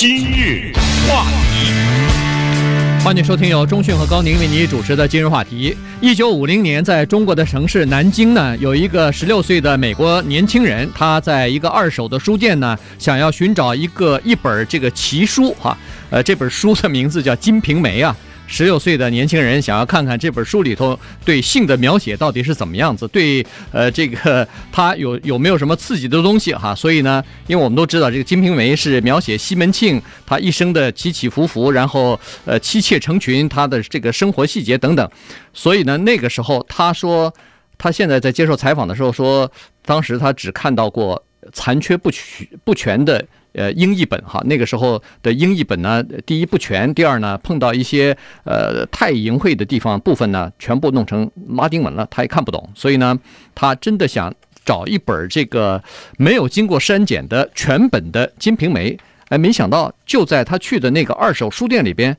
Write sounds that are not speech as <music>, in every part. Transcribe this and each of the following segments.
今日话题，欢迎收听由中讯和高宁为你主持的今日话题。一九五零年，在中国的城市南京呢，有一个十六岁的美国年轻人，他在一个二手的书店呢，想要寻找一个一本这个奇书哈，呃，这本书的名字叫《金瓶梅》啊。十六岁的年轻人想要看看这本书里头对性的描写到底是怎么样子，对，呃，这个 <laughs> 他有有没有什么刺激的东西哈？所以呢，因为我们都知道这个《金瓶梅》是描写西门庆他一生的起起伏伏，然后呃妻妾成群，他的这个生活细节等等。所以呢，那个时候他说，他现在在接受采访的时候说，当时他只看到过残缺不全不全的。呃，英译本哈，那个时候的英译本呢，第一不全，第二呢，碰到一些呃太淫秽的地方部分呢，全部弄成拉丁文了，他也看不懂，所以呢，他真的想找一本这个没有经过删减的全本的《金瓶梅》，哎，没想到就在他去的那个二手书店里边，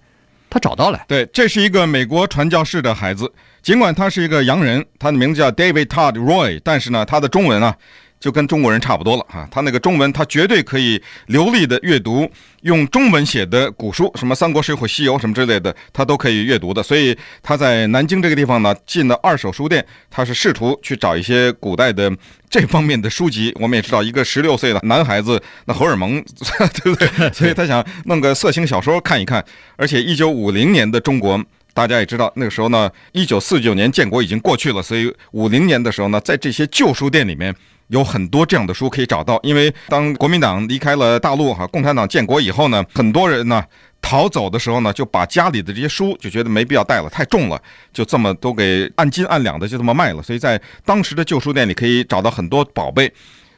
他找到了。对，这是一个美国传教士的孩子，尽管他是一个洋人，他的名字叫 David Todd Roy，但是呢，他的中文啊。就跟中国人差不多了哈，他那个中文，他绝对可以流利的阅读，用中文写的古书，什么《三国》《水浒》《西游》什么之类的，他都可以阅读的。所以他在南京这个地方呢，进了二手书店，他是试图去找一些古代的这方面的书籍。我们也知道，一个十六岁的男孩子，那荷尔蒙，<laughs> 对不对？所以他想弄个色情小说看一看。而且一九五零年的中国，大家也知道，那个时候呢，一九四九年建国已经过去了，所以五零年的时候呢，在这些旧书店里面。有很多这样的书可以找到，因为当国民党离开了大陆哈，共产党建国以后呢，很多人呢逃走的时候呢，就把家里的这些书就觉得没必要带了，太重了，就这么都给按斤按两的就这么卖了。所以在当时的旧书店里可以找到很多宝贝，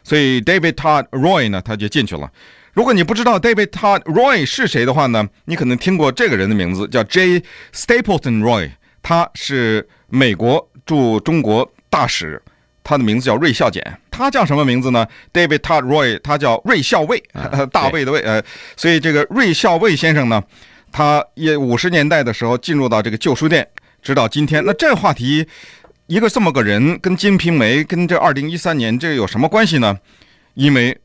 所以 David Todd Roy 呢，他就进去了。如果你不知道 David Todd Roy 是谁的话呢，你可能听过这个人的名字叫 J. Stapleton Roy，他是美国驻中国大使。他的名字叫瑞孝俭，他叫什么名字呢？David Todd Roy，他叫芮校尉，<laughs> 大卫的卫，呃，所以这个瑞孝卫先生呢，他也五十年代的时候进入到这个旧书店，直到今天。那这话题，一个这么个人跟《金瓶梅》跟这二零一三年这有什么关系呢？因为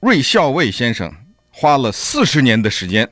瑞孝卫先生花了四十年的时间，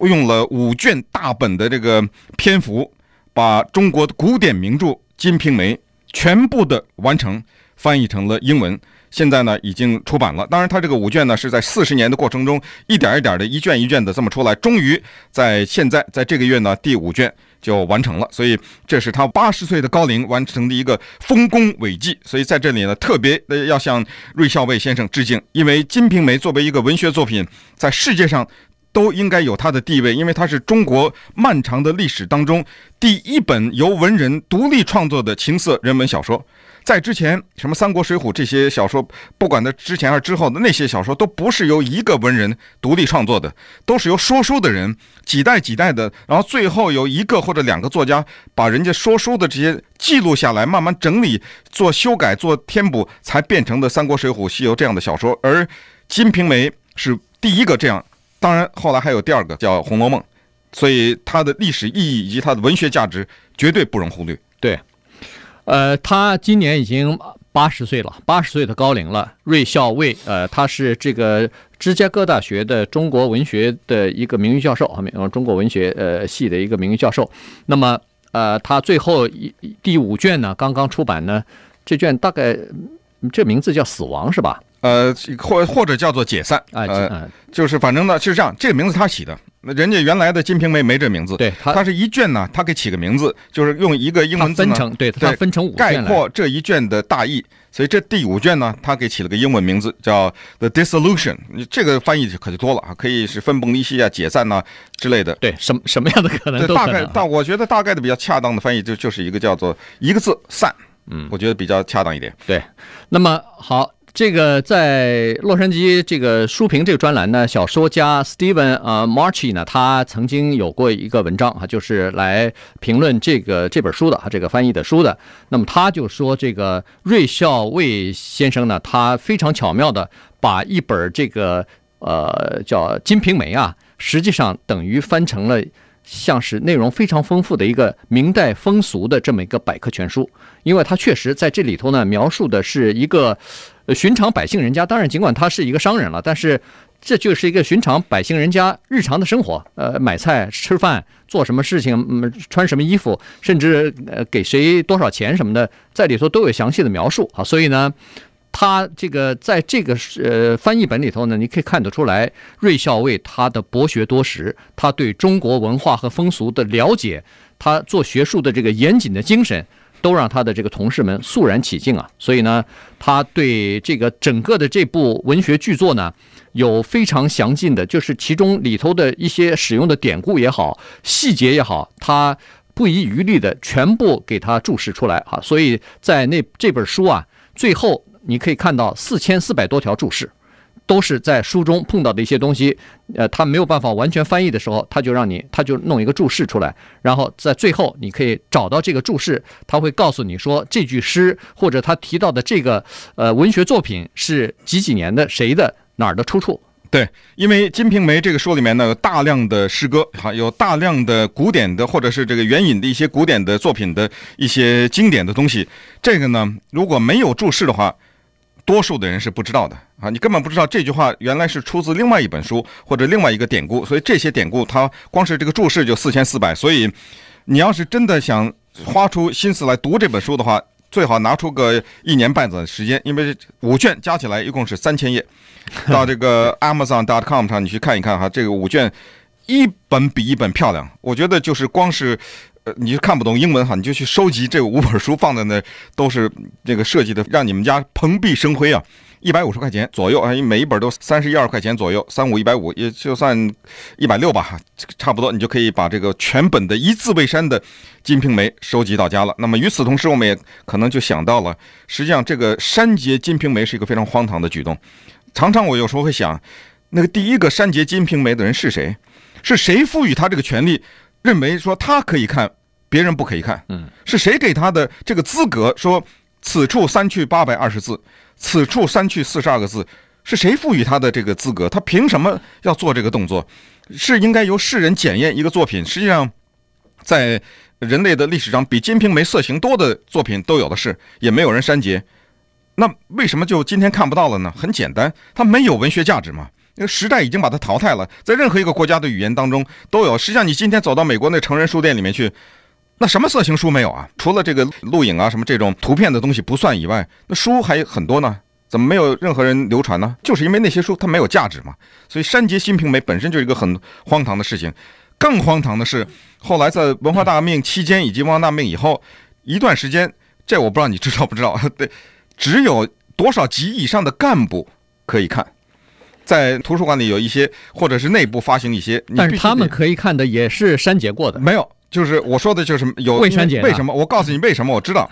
用了五卷大本的这个篇幅，把中国的古典名著《金瓶梅》。全部的完成，翻译成了英文，现在呢已经出版了。当然，他这个五卷呢是在四十年的过程中一点一点的，一卷一卷的这么出来，终于在现在在这个月呢第五卷就完成了。所以这是他八十岁的高龄完成的一个丰功伟绩。所以在这里呢特别的要向芮校尉先生致敬，因为《金瓶梅》作为一个文学作品，在世界上。都应该有它的地位，因为它是中国漫长的历史当中第一本由文人独立创作的情色人文小说。在之前，什么《三国》《水浒》这些小说，不管在之前还是之后的那些小说，都不是由一个文人独立创作的，都是由说书的人几代几代的，然后最后由一个或者两个作家把人家说书的这些记录下来，慢慢整理、做修改、做填补，才变成的《三国》《水浒》《西游》这样的小说。而《金瓶梅》是第一个这样。当然，后来还有第二个叫《红楼梦》，所以它的历史意义以及它的文学价值绝对不容忽略。对，呃，他今年已经八十岁了，八十岁的高龄了。芮校尉，呃，他是这个芝加哥大学的中国文学的一个名誉教授啊，中国文学呃系的一个名誉教授。那么，呃，他最后一第五卷呢，刚刚出版呢，这卷大概这名字叫《死亡》是吧？呃，或或者叫做解散，呃，就是反正呢，就是这样，这个名字他起的，那人家原来的《金瓶梅》没这名字，对，他是一卷呢，他给起个名字，就是用一个英文字呢，分成，对，它分成五卷，概括这一卷的大意，所以这第五卷呢，他给起了个英文名字叫《The Dissolution》，这个翻译可就多了啊，可以是分崩离析啊、解散呐、啊、之类的，对，什么什么样的可能都可能，大概，但我觉得大概的比较恰当的翻译就就是一个叫做一个字散，嗯，我觉得比较恰当一点，对，那么好。这个在洛杉矶这个书评这个专栏呢，小说家 Steven 呃 Marchi 呢，他曾经有过一个文章啊，就是来评论这个这本书的啊，这个翻译的书的。那么他就说，这个芮孝卫先生呢，他非常巧妙的把一本这个呃叫《金瓶梅》啊，实际上等于翻成了。像是内容非常丰富的一个明代风俗的这么一个百科全书，因为他确实在这里头呢，描述的是一个寻常百姓人家。当然，尽管他是一个商人了，但是这就是一个寻常百姓人家日常的生活，呃，买菜、吃饭、做什么事情、嗯，穿什么衣服，甚至呃给谁多少钱什么的，在里头都有详细的描述啊。所以呢，他这个在这个呃翻译本里头呢，你可以看得出来，瑞校尉他的博学多识，他对中国文化和风俗的了解，他做学术的这个严谨的精神。都让他的这个同事们肃然起敬啊！所以呢，他对这个整个的这部文学巨作呢，有非常详尽的，就是其中里头的一些使用的典故也好，细节也好，他不遗余力的全部给他注释出来啊！所以在那这本书啊，最后你可以看到四千四百多条注释。都是在书中碰到的一些东西，呃，他没有办法完全翻译的时候，他就让你，他就弄一个注释出来，然后在最后你可以找到这个注释，他会告诉你说这句诗或者他提到的这个呃文学作品是几几年的谁的哪儿的出处。对，因为《金瓶梅》这个书里面呢有大量的诗歌，哈，有大量的古典的或者是这个援引的一些古典的作品的一些经典的东西，这个呢如果没有注释的话。多数的人是不知道的。啊，你根本不知道这句话原来是出自另外一本书或者另外一个典故，所以这些典故它光是这个注释就四千四百，所以你要是真的想花出心思来读这本书的话，最好拿出个一年半载的时间，因为五卷加起来一共是三千页，到这个 <laughs> Amazon.com 上你去看一看哈，这个五卷一本比一本漂亮，我觉得就是光是。呃，你就看不懂英文哈，你就去收集这五本书放在那，都是这个设计的，让你们家蓬荜生辉啊！一百五十块钱左右啊，每一本都三十一二块钱左右，三五一百五，也就算一百六吧，差不多，你就可以把这个全本的一字未删的《金瓶梅》收集到家了。那么与此同时，我们也可能就想到了，实际上这个删节《金瓶梅》是一个非常荒唐的举动。常常我有时候会想，那个第一个删节《金瓶梅》的人是谁？是谁赋予他这个权利？认为说他可以看，别人不可以看。嗯，是谁给他的这个资格？说此处删去八百二十字，此处删去四十二个字，是谁赋予他的这个资格？他凭什么要做这个动作？是应该由世人检验一个作品。实际上，在人类的历史上，比《金瓶梅》色情多的作品都有的是，也没有人删节。那为什么就今天看不到了呢？很简单，它没有文学价值嘛。那个时代已经把它淘汰了，在任何一个国家的语言当中都有。实际上，你今天走到美国那成人书店里面去，那什么色情书没有啊？除了这个录影啊什么这种图片的东西不算以外，那书还有很多呢。怎么没有任何人流传呢？就是因为那些书它没有价值嘛。所以删节《金瓶梅》本身就是一个很荒唐的事情。更荒唐的是，后来在文化大革命期间以及文化大革命以后一段时间，这我不知道你知道不知道？<laughs> 对，只有多少级以上的干部可以看。在图书馆里有一些，或者是内部发行一些，但是他们可以看的也是删节过的。没有，就是我说的就是有未删节。为什么？我告诉你为什么？我知道，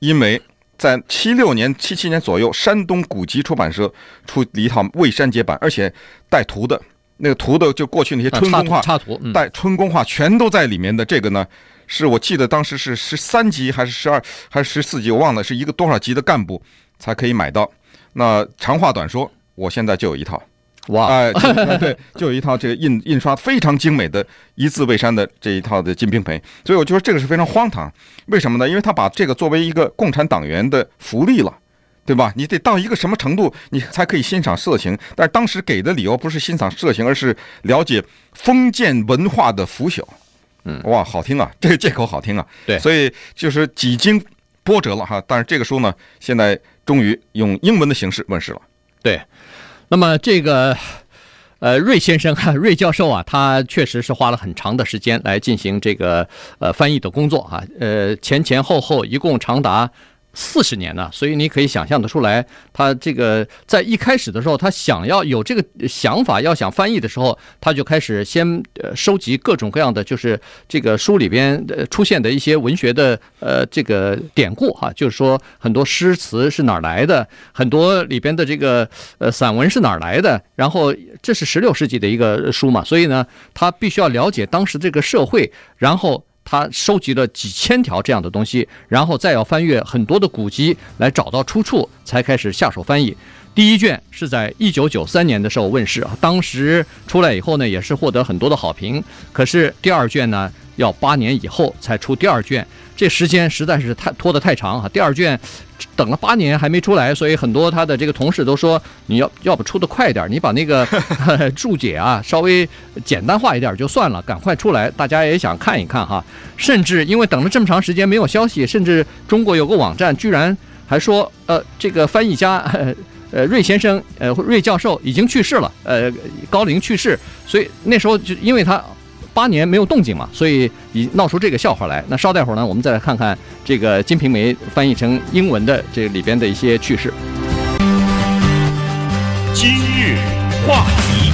因为在七六年、七七年左右，山东古籍出版社出了一套未删节版，而且带图的，那个图的就过去那些春宫画、插图、带春宫画全都在里面的。这个呢，是我记得当时是十三级还是十二还是十四级，我忘了，是一个多少级的干部才可以买到。那长话短说。我现在就有一套，哇，哎，对，就有一套这个印印刷非常精美的一字未删的这一套的《金瓶梅》，所以我觉得这个是非常荒唐。为什么呢？因为他把这个作为一个共产党员的福利了，对吧？你得到一个什么程度，你才可以欣赏色情？但是当时给的理由不是欣赏色情，而是了解封建文化的腐朽。嗯，哇，好听啊，这个借口好听啊。对，所以就是几经波折了哈。但是这个书呢，现在终于用英文的形式问世了。对。那么这个，呃，瑞先生哈，<laughs> 瑞教授啊，他确实是花了很长的时间来进行这个呃翻译的工作啊，呃，前前后后一共长达。四十年呢，所以你可以想象得出来，他这个在一开始的时候，他想要有这个想法，要想翻译的时候，他就开始先呃收集各种各样的，就是这个书里边呃出现的一些文学的呃这个典故哈，就是说很多诗词是哪儿来的，很多里边的这个呃散文是哪儿来的，然后这是十六世纪的一个书嘛，所以呢，他必须要了解当时这个社会，然后。他收集了几千条这样的东西，然后再要翻阅很多的古籍来找到出处，才开始下手翻译。第一卷是在一九九三年的时候问世啊，当时出来以后呢，也是获得很多的好评。可是第二卷呢，要八年以后才出第二卷，这时间实在是太拖得太长哈。第二卷等了八年还没出来，所以很多他的这个同事都说，你要要不出的快点，你把那个 <laughs> 注解啊稍微简单化一点就算了，赶快出来，大家也想看一看哈。甚至因为等了这么长时间没有消息，甚至中国有个网站居然还说，呃，这个翻译家。<laughs> 呃，瑞先生，呃，瑞教授已经去世了，呃，高龄去世，所以那时候就因为他八年没有动静嘛，所以已闹出这个笑话来。那稍待会儿呢，我们再来看看这个《金瓶梅》翻译成英文的这里边的一些趣事。今日话题，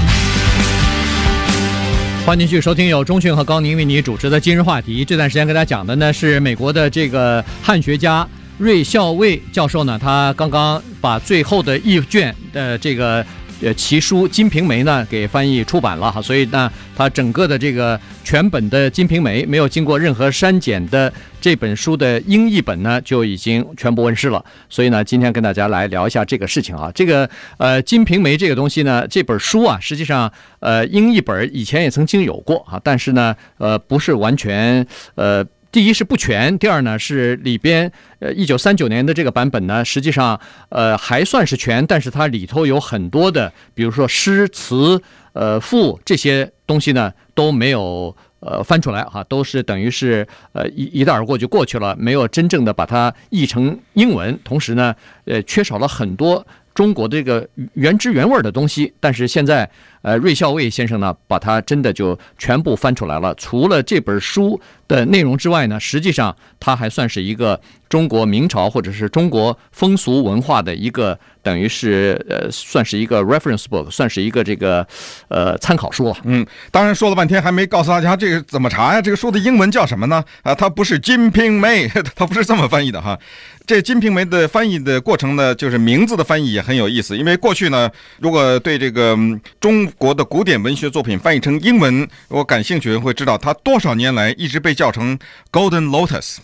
欢迎继续收听由中讯和高宁为你主持的《今日话题》。这段时间跟大家讲的呢是美国的这个汉学家。瑞孝尉教授呢，他刚刚把最后的一卷的这个呃奇书《金瓶梅》呢给翻译出版了哈，所以呢，它整个的这个全本的《金瓶梅》没有经过任何删减的这本书的英译本呢就已经全部问世了。所以呢，今天跟大家来聊一下这个事情啊，这个呃《金瓶梅》这个东西呢，这本书啊，实际上呃英译本以前也曾经有过啊，但是呢，呃不是完全呃。第一是不全，第二呢是里边，呃，一九三九年的这个版本呢，实际上呃还算是全，但是它里头有很多的，比如说诗词、呃赋这些东西呢都没有呃翻出来哈，都是等于是呃一一带而过就过去了，没有真正的把它译成英文，同时呢，呃缺少了很多。中国这个原汁原味的东西，但是现在，呃，瑞孝尉先生呢，把它真的就全部翻出来了。除了这本书的内容之外呢，实际上它还算是一个中国明朝或者是中国风俗文化的一个，等于是呃，算是一个 reference book，算是一个这个呃参考书了。嗯，当然说了半天还没告诉大家这个怎么查呀？这个书的英文叫什么呢？啊，它不是《金瓶梅》，<laughs> 它不是这么翻译的哈。这《金瓶梅》的翻译的过程呢，就是名字的翻译也很有意思。因为过去呢，如果对这个中国的古典文学作品翻译成英文，我感兴趣的人会知道，它多少年来一直被叫成 Golden Lotus，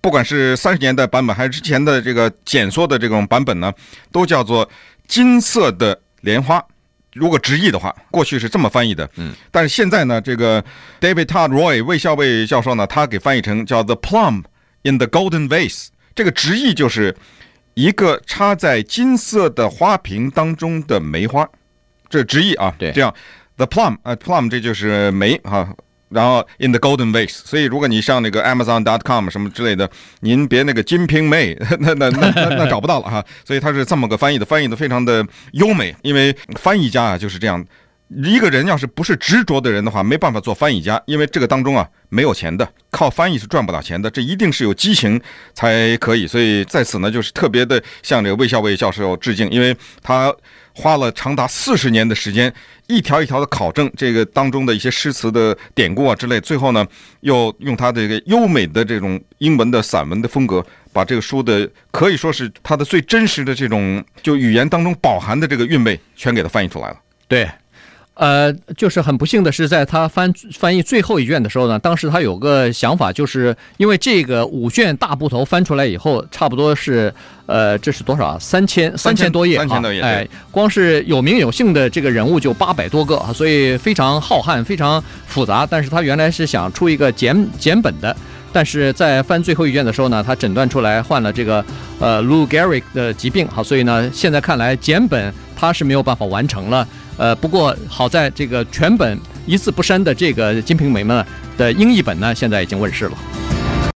不管是三十年代版本还是之前的这个简缩的这种版本呢，都叫做金色的莲花。如果直译的话，过去是这么翻译的。嗯，但是现在呢，这个 David Todd Roy 魏孝尉教授呢，他给翻译成叫 The Plum in the Golden Vase。这个直译就是一个插在金色的花瓶当中的梅花，这直译啊。对，这样 the plum 啊，plum 这就是梅啊。然后 in the golden vase，所以如果你上那个 Amazon.com 什么之类的，您别那个金瓶梅，<laughs> 那那那那那找不到了哈。所以它是这么个翻译的，翻译的非常的优美，因为翻译家啊就是这样。一个人要是不是执着的人的话，没办法做翻译家，因为这个当中啊没有钱的，靠翻译是赚不到钱的，这一定是有激情才可以。所以在此呢，就是特别的向这个魏校尉教授致敬，因为他花了长达四十年的时间，一条一条的考证这个当中的一些诗词的典故啊之类，最后呢又用他这个优美的这种英文的散文的风格，把这个书的可以说是他的最真实的这种就语言当中饱含的这个韵味，全给他翻译出来了。对。呃，就是很不幸的是，在他翻翻译最后一卷的时候呢，当时他有个想法，就是因为这个五卷大部头翻出来以后，差不多是呃，这是多少啊？三千三千多页，三千多页，哎，光是有名有姓的这个人物就八百多个啊，所以非常浩瀚，非常复杂。但是他原来是想出一个简简本的，但是在翻最后一卷的时候呢，他诊断出来患了这个呃 Lou Gehrig 的疾病，好，所以呢，现在看来简本他是没有办法完成了。呃，不过好在这个全本一字不删的这个《金瓶梅》呢的英译本呢，现在已经问世了。